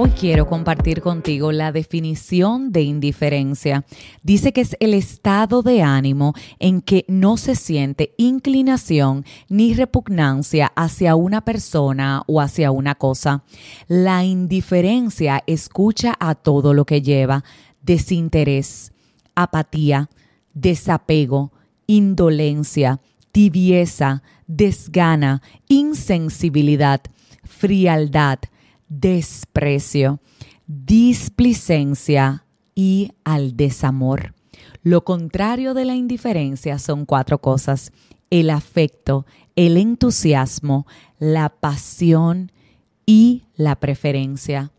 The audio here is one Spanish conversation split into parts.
Hoy quiero compartir contigo la definición de indiferencia. Dice que es el estado de ánimo en que no se siente inclinación ni repugnancia hacia una persona o hacia una cosa. La indiferencia escucha a todo lo que lleva desinterés, apatía, desapego, indolencia, tibieza, desgana, insensibilidad, frialdad, desprecio, displicencia y al desamor. Lo contrario de la indiferencia son cuatro cosas, el afecto, el entusiasmo, la pasión y la preferencia.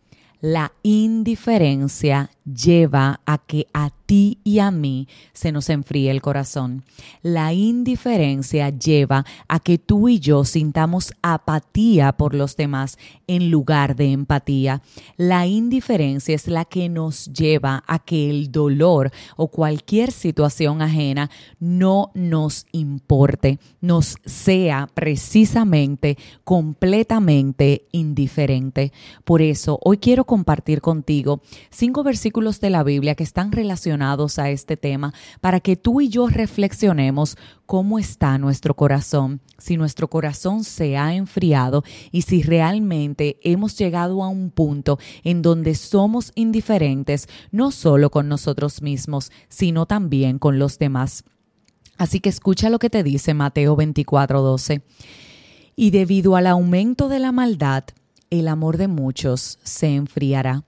La indiferencia lleva a que a ti y a mí se nos enfríe el corazón. La indiferencia lleva a que tú y yo sintamos apatía por los demás en lugar de empatía. La indiferencia es la que nos lleva a que el dolor o cualquier situación ajena no nos importe, nos sea precisamente completamente indiferente. Por eso hoy quiero compartir contigo cinco versículos de la Biblia que están relacionados a este tema para que tú y yo reflexionemos cómo está nuestro corazón, si nuestro corazón se ha enfriado y si realmente hemos llegado a un punto en donde somos indiferentes no solo con nosotros mismos, sino también con los demás. Así que escucha lo que te dice Mateo 24:12. Y debido al aumento de la maldad, el amor de muchos se enfriará.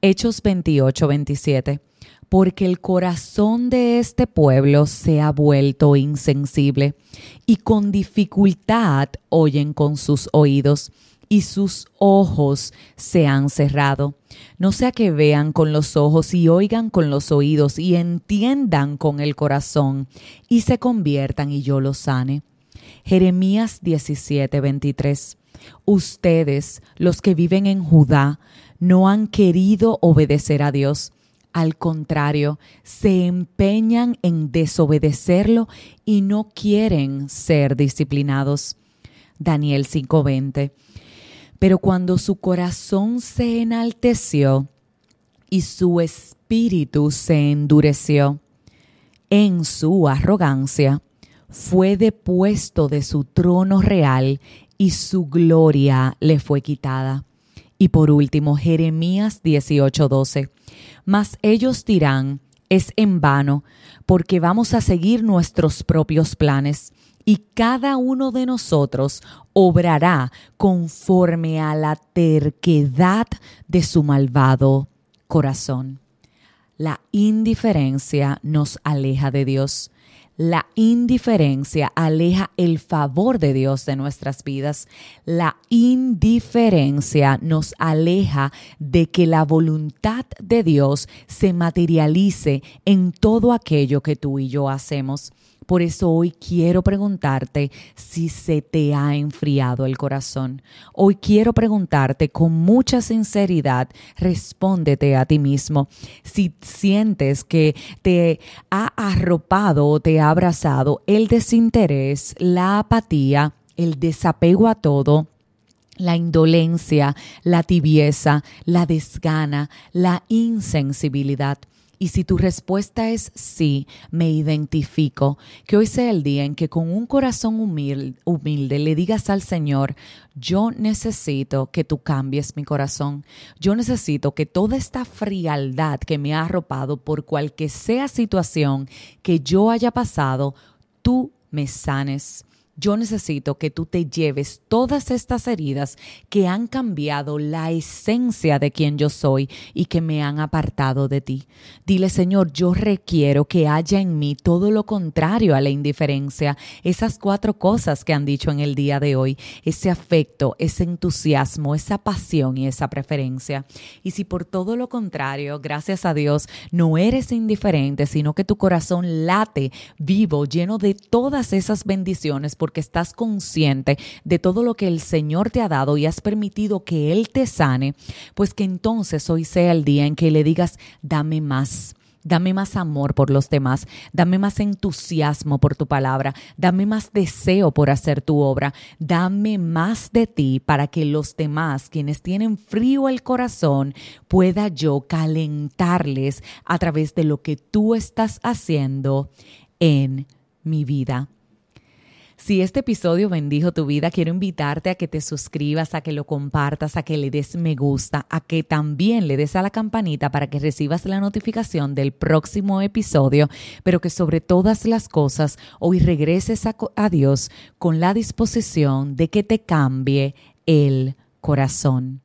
Hechos 28, 27. Porque el corazón de este pueblo se ha vuelto insensible y con dificultad oyen con sus oídos y sus ojos se han cerrado. No sea que vean con los ojos y oigan con los oídos y entiendan con el corazón y se conviertan y yo los sane. Jeremías 17, 23. Ustedes, los que viven en Judá, no han querido obedecer a Dios. Al contrario, se empeñan en desobedecerlo y no quieren ser disciplinados. Daniel 5:20. Pero cuando su corazón se enalteció y su espíritu se endureció, en su arrogancia, fue depuesto de su trono real y su gloria le fue quitada. Y por último, Jeremías 18:12. Mas ellos dirán, es en vano, porque vamos a seguir nuestros propios planes, y cada uno de nosotros obrará conforme a la terquedad de su malvado corazón. La indiferencia nos aleja de Dios. La indiferencia aleja el favor de Dios de nuestras vidas. La indiferencia nos aleja de que la voluntad de Dios se materialice en todo aquello que tú y yo hacemos. Por eso hoy quiero preguntarte si se te ha enfriado el corazón. Hoy quiero preguntarte con mucha sinceridad, respóndete a ti mismo. Si sientes que te ha arropado o te ha abrazado el desinterés, la apatía, el desapego a todo, la indolencia, la tibieza, la desgana, la insensibilidad. Y si tu respuesta es sí, me identifico, que hoy sea el día en que con un corazón humilde, le digas al Señor, yo necesito que tú cambies mi corazón, yo necesito que toda esta frialdad que me ha arropado por cualquier sea situación que yo haya pasado, tú me sanes yo necesito que tú te lleves todas estas heridas que han cambiado la esencia de quien yo soy y que me han apartado de ti. Dile, Señor, yo requiero que haya en mí todo lo contrario a la indiferencia, esas cuatro cosas que han dicho en el día de hoy, ese afecto, ese entusiasmo, esa pasión y esa preferencia. Y si por todo lo contrario, gracias a Dios, no eres indiferente, sino que tu corazón late vivo, lleno de todas esas bendiciones, porque estás consciente de todo lo que el Señor te ha dado y has permitido que Él te sane, pues que entonces hoy sea el día en que le digas, dame más Dame más amor por los demás, dame más entusiasmo por tu palabra, dame más deseo por hacer tu obra, dame más de ti para que los demás, quienes tienen frío el corazón, pueda yo calentarles a través de lo que tú estás haciendo en mi vida. Si este episodio bendijo tu vida, quiero invitarte a que te suscribas, a que lo compartas, a que le des me gusta, a que también le des a la campanita para que recibas la notificación del próximo episodio, pero que sobre todas las cosas hoy regreses a, a Dios con la disposición de que te cambie el corazón.